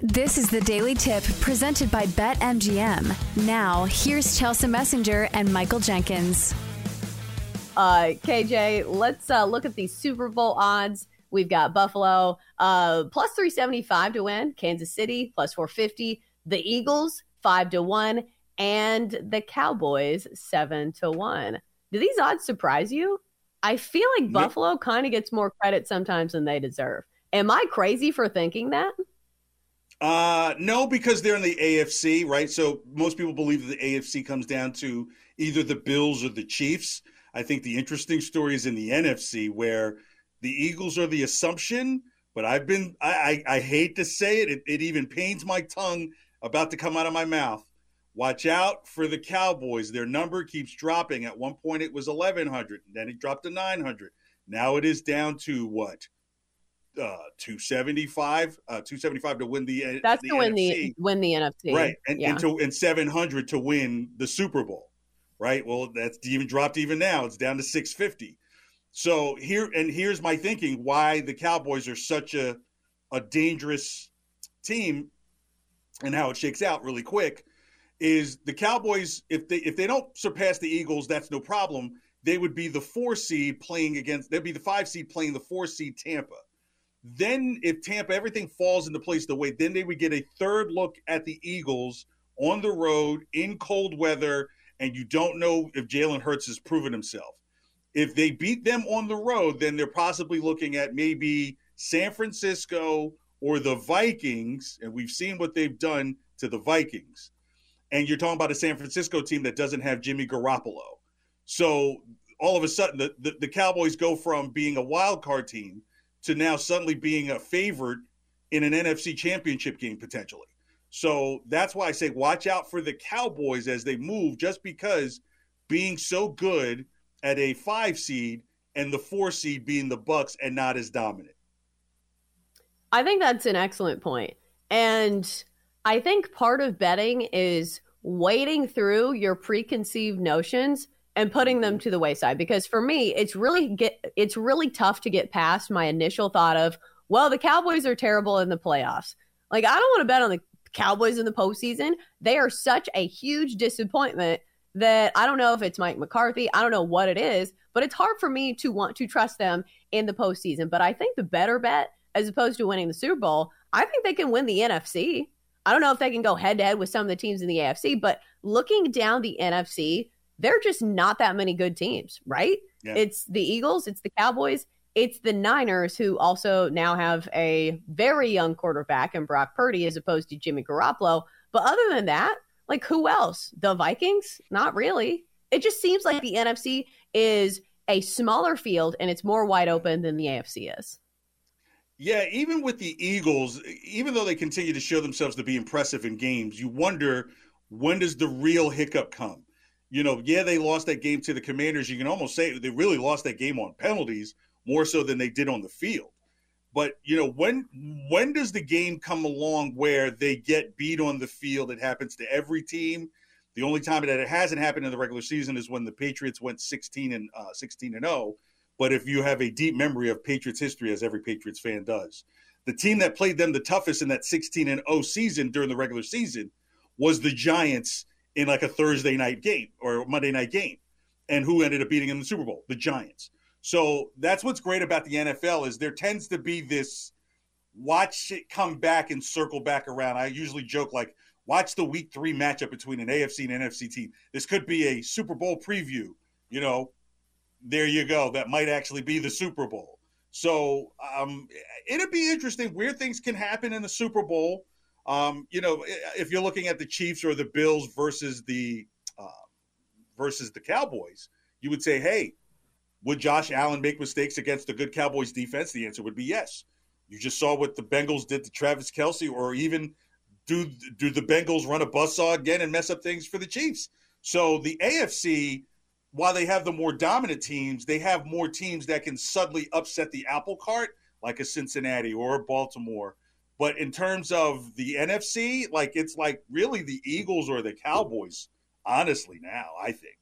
This is the Daily Tip presented by BetMGM. Now, here's Chelsa Messinger and Michael Jenkins. Uh, KJ, let's uh, look at these Super Bowl odds. We've got Buffalo uh, plus 375 to win, Kansas City plus 450, the Eagles 5 to 1, and the Cowboys 7 to 1. Do these odds surprise you? I feel like Buffalo kind of gets more credit sometimes than they deserve. Am I crazy for thinking that? Uh, no, because they're in the AFC, right? So most people believe that the AFC comes down to either the Bills or the Chiefs. I think the interesting story is in the NFC where the Eagles are the assumption, but I've been, I, I, I hate to say it, it, it even pains my tongue about to come out of my mouth. Watch out for the Cowboys. Their number keeps dropping. At one point, it was 1,100, then it dropped to 900. Now it is down to what? Uh, 275 uh, 275 to win the that's the to win NFC. the win the NFC right and, yeah. and to and 700 to win the Super Bowl right? Well that's even dropped even now. It's down to 650 so here and here's my thinking why the Cowboys are such a a dangerous team and how it shakes out really quick is the Cowboys if they if they don't surpass the Eagles that's no problem. They would be the 4 seed playing against they'd be the 5 seed playing the 4 seed Tampa then, if Tampa everything falls into place the way, then they would get a third look at the Eagles on the road in cold weather, and you don't know if Jalen Hurts has proven himself. If they beat them on the road, then they're possibly looking at maybe San Francisco or the Vikings, and we've seen what they've done to the Vikings. And you're talking about a San Francisco team that doesn't have Jimmy Garoppolo. So all of a sudden, the, the, the Cowboys go from being a wild card team to now suddenly being a favorite in an NFC championship game potentially. So that's why I say watch out for the Cowboys as they move, just because being so good at a five seed and the four seed being the Bucs and not as dominant. I think that's an excellent point. And I think part of betting is wading through your preconceived notions and putting them mm-hmm. to the wayside because for me it's really get it's really tough to get past my initial thought of well the cowboys are terrible in the playoffs. Like i don't want to bet on the cowboys in the postseason. They are such a huge disappointment that i don't know if it's mike mccarthy i don't know what it is but it's hard for me to want to trust them in the postseason. But i think the better bet as opposed to winning the super bowl i think they can win the nfc i don't know if they can go head to head with some of the teams in the afc but looking down the nfc they're just not that many good teams, right? Yeah. It's the Eagles, it's the Cowboys, it's the Niners, who also now have a very young quarterback in Brock Purdy as opposed to Jimmy Garoppolo. But other than that, like who else? The Vikings? Not really. It just seems like the NFC is a smaller field and it's more wide open than the AFC is. Yeah, even with the Eagles, even though they continue to show themselves to be impressive in games, you wonder when does the real hiccup come? You know, yeah, they lost that game to the Commanders. You can almost say they really lost that game on penalties more so than they did on the field. But you know, when when does the game come along where they get beat on the field? It happens to every team. The only time that it hasn't happened in the regular season is when the Patriots went 16 and uh, 16 and 0. But if you have a deep memory of Patriots history, as every Patriots fan does, the team that played them the toughest in that 16 and 0 season during the regular season was the Giants in like a Thursday night game or Monday night game. And who ended up beating in the Super Bowl? The Giants. So that's what's great about the NFL is there tends to be this watch it come back and circle back around. I usually joke like watch the week 3 matchup between an AFC and NFC team. This could be a Super Bowl preview, you know. There you go. That might actually be the Super Bowl. So um, it'd be interesting where things can happen in the Super Bowl. Um, you know, if you're looking at the Chiefs or the Bills versus the uh, versus the Cowboys, you would say, hey, would Josh Allen make mistakes against the good Cowboys defense? The answer would be yes. You just saw what the Bengals did to Travis Kelce, or even do do the Bengals run a buzzsaw again and mess up things for the Chiefs? So the AFC, while they have the more dominant teams, they have more teams that can suddenly upset the apple cart, like a Cincinnati or a Baltimore. But in terms of the NFC, like it's like really the Eagles or the Cowboys, honestly, now, I think.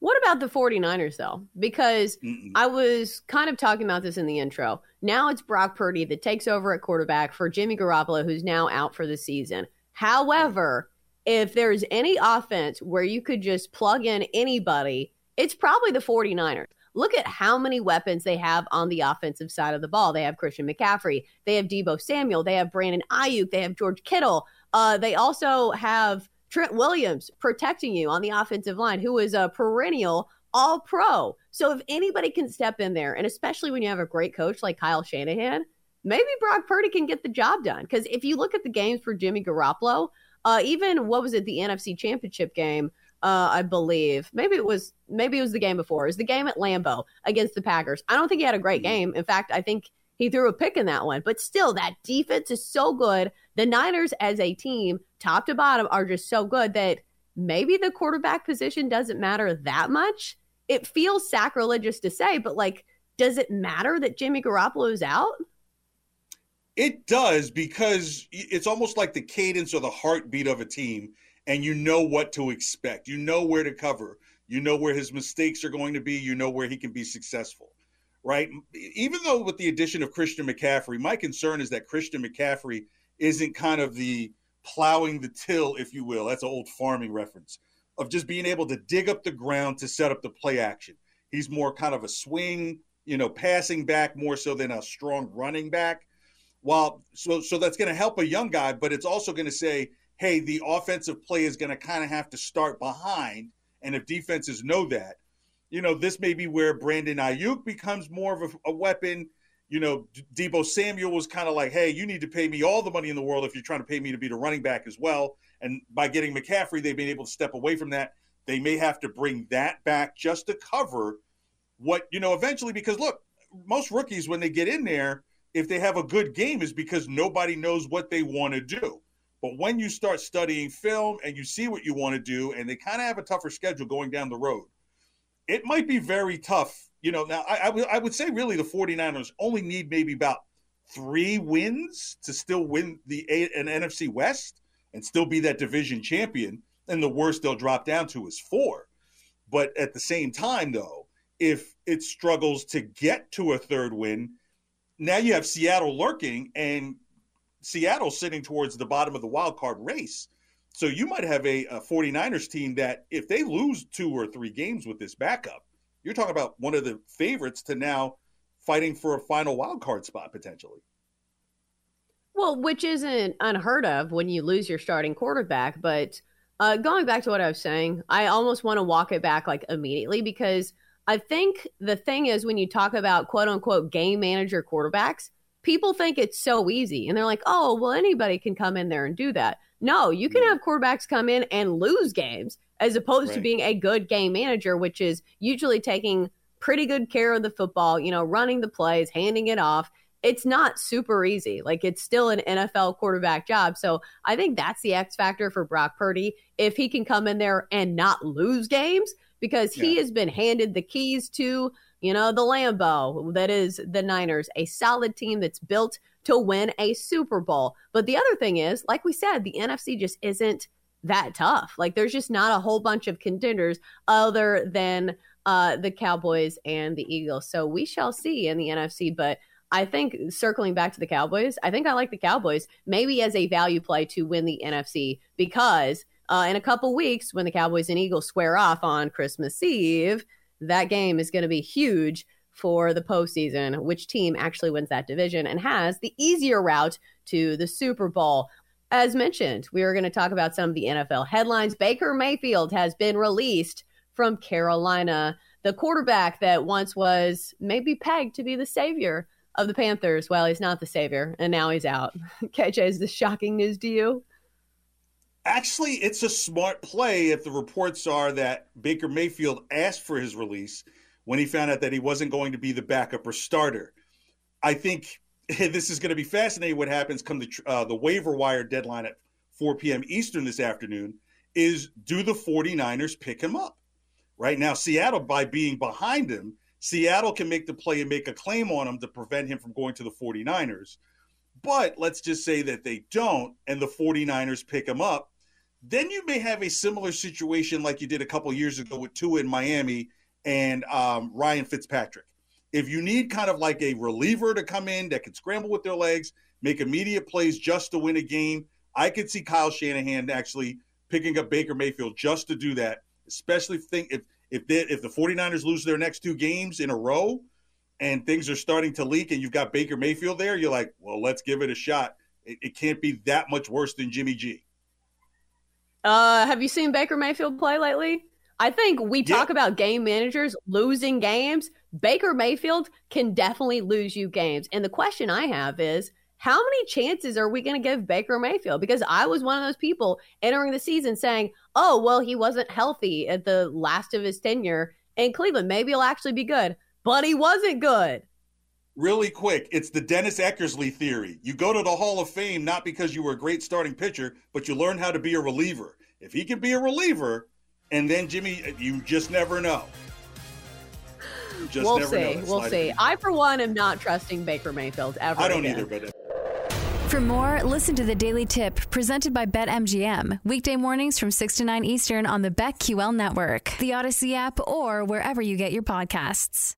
What about the 49ers, though? Because Mm-mm. I was kind of talking about this in the intro. Now it's Brock Purdy that takes over at quarterback for Jimmy Garoppolo, who's now out for the season. However, if there's any offense where you could just plug in anybody, it's probably the 49ers. Look at how many weapons they have on the offensive side of the ball. They have Christian McCaffrey, they have Deebo Samuel, they have Brandon Aiyuk, they have George Kittle. Uh, they also have Trent Williams protecting you on the offensive line, who is a perennial all pro. So if anybody can step in there, and especially when you have a great coach like Kyle Shanahan, maybe Brock Purdy can get the job done. Because if you look at the games for Jimmy Garoppolo, uh, even what was it, the NFC Championship game, uh, I believe. Maybe it was maybe it was the game before. It was the game at Lambeau against the Packers. I don't think he had a great mm-hmm. game. In fact, I think he threw a pick in that one. But still, that defense is so good. The Niners as a team, top to bottom, are just so good that maybe the quarterback position doesn't matter that much. It feels sacrilegious to say, but like, does it matter that Jimmy Garoppolo is out? It does because it's almost like the cadence or the heartbeat of a team, and you know what to expect. You know where to cover. You know where his mistakes are going to be. You know where he can be successful right? Even though with the addition of Christian McCaffrey, my concern is that Christian McCaffrey isn't kind of the plowing the till, if you will. That's an old farming reference of just being able to dig up the ground to set up the play action. He's more kind of a swing, you know, passing back more so than a strong running back. While so so that's going to help a young guy, but it's also going to say, hey, the offensive play is going to kind of have to start behind, and if defenses know that, you know, this may be where Brandon Aiyuk becomes more of a, a weapon. You know, Deebo Samuel was kind of like, hey, you need to pay me all the money in the world if you're trying to pay me to be the running back as well. And by getting McCaffrey, they've been able to step away from that. They may have to bring that back just to cover what, you know, eventually, because look, most rookies, when they get in there, if they have a good game, is because nobody knows what they want to do. But when you start studying film and you see what you want to do, and they kind of have a tougher schedule going down the road, it might be very tough. You know, now I, I, w- I would say really the 49ers only need maybe about three wins to still win the A- an NFC West and still be that division champion. And the worst they'll drop down to is four. But at the same time, though, if it struggles to get to a third win, now you have Seattle lurking and Seattle sitting towards the bottom of the wild card race. So you might have a, a 49ers team that if they lose two or three games with this backup, you're talking about one of the favorites to now fighting for a final wild card spot potentially. Well, which isn't unheard of when you lose your starting quarterback. But uh, going back to what I was saying, I almost want to walk it back like immediately because I think the thing is when you talk about quote unquote game manager quarterbacks, people think it's so easy and they're like, oh, well, anybody can come in there and do that. No, you can have quarterbacks come in and lose games as opposed right. to being a good game manager, which is usually taking pretty good care of the football, you know, running the plays, handing it off. It's not super easy. Like it's still an NFL quarterback job. So I think that's the X factor for Brock Purdy. If he can come in there and not lose games, because he yeah. has been handed the keys to you know, the Lambo that is the Niners, a solid team that's built to win a Super Bowl. But the other thing is, like we said, the NFC just isn't that tough. Like there's just not a whole bunch of contenders other than uh, the Cowboys and the Eagles. So we shall see in the NFC. But I think circling back to the Cowboys, I think I like the Cowboys maybe as a value play to win the NFC because uh, in a couple weeks when the Cowboys and Eagles square off on Christmas Eve, that game is going to be huge for the postseason. Which team actually wins that division and has the easier route to the Super Bowl? As mentioned, we are going to talk about some of the NFL headlines. Baker Mayfield has been released from Carolina, the quarterback that once was maybe pegged to be the savior of the Panthers. Well, he's not the savior, and now he's out. KJ, is this shocking news to you? Actually, it's a smart play if the reports are that Baker Mayfield asked for his release when he found out that he wasn't going to be the backup or starter. I think this is going to be fascinating what happens come the, uh, the waiver wire deadline at 4 p.m. Eastern this afternoon is do the 49ers pick him up? Right now, Seattle, by being behind him, Seattle can make the play and make a claim on him to prevent him from going to the 49ers. But let's just say that they don't and the 49ers pick him up. Then you may have a similar situation like you did a couple years ago with Tua in Miami and um, Ryan Fitzpatrick. If you need kind of like a reliever to come in that can scramble with their legs, make immediate plays just to win a game, I could see Kyle Shanahan actually picking up Baker Mayfield just to do that, especially think if if they, if the 49ers lose their next two games in a row and things are starting to leak and you've got Baker Mayfield there, you're like, well, let's give it a shot. It, it can't be that much worse than Jimmy G. Uh, have you seen Baker Mayfield play lately? I think we talk yeah. about game managers losing games. Baker Mayfield can definitely lose you games. And the question I have is how many chances are we going to give Baker Mayfield? Because I was one of those people entering the season saying, oh, well, he wasn't healthy at the last of his tenure in Cleveland. Maybe he'll actually be good. But he wasn't good. Really quick, it's the Dennis Eckersley theory. You go to the Hall of Fame not because you were a great starting pitcher, but you learn how to be a reliever. If he can be a reliever, and then Jimmy, you just never know. Just we'll see. We'll see. I, for one, am not trusting Baker Mayfield ever. I don't again. either, but. Uh, for more, listen to the Daily Tip presented by BetMGM. Weekday mornings from 6 to 9 Eastern on the BetQL network, the Audacy app, or wherever you get your podcasts.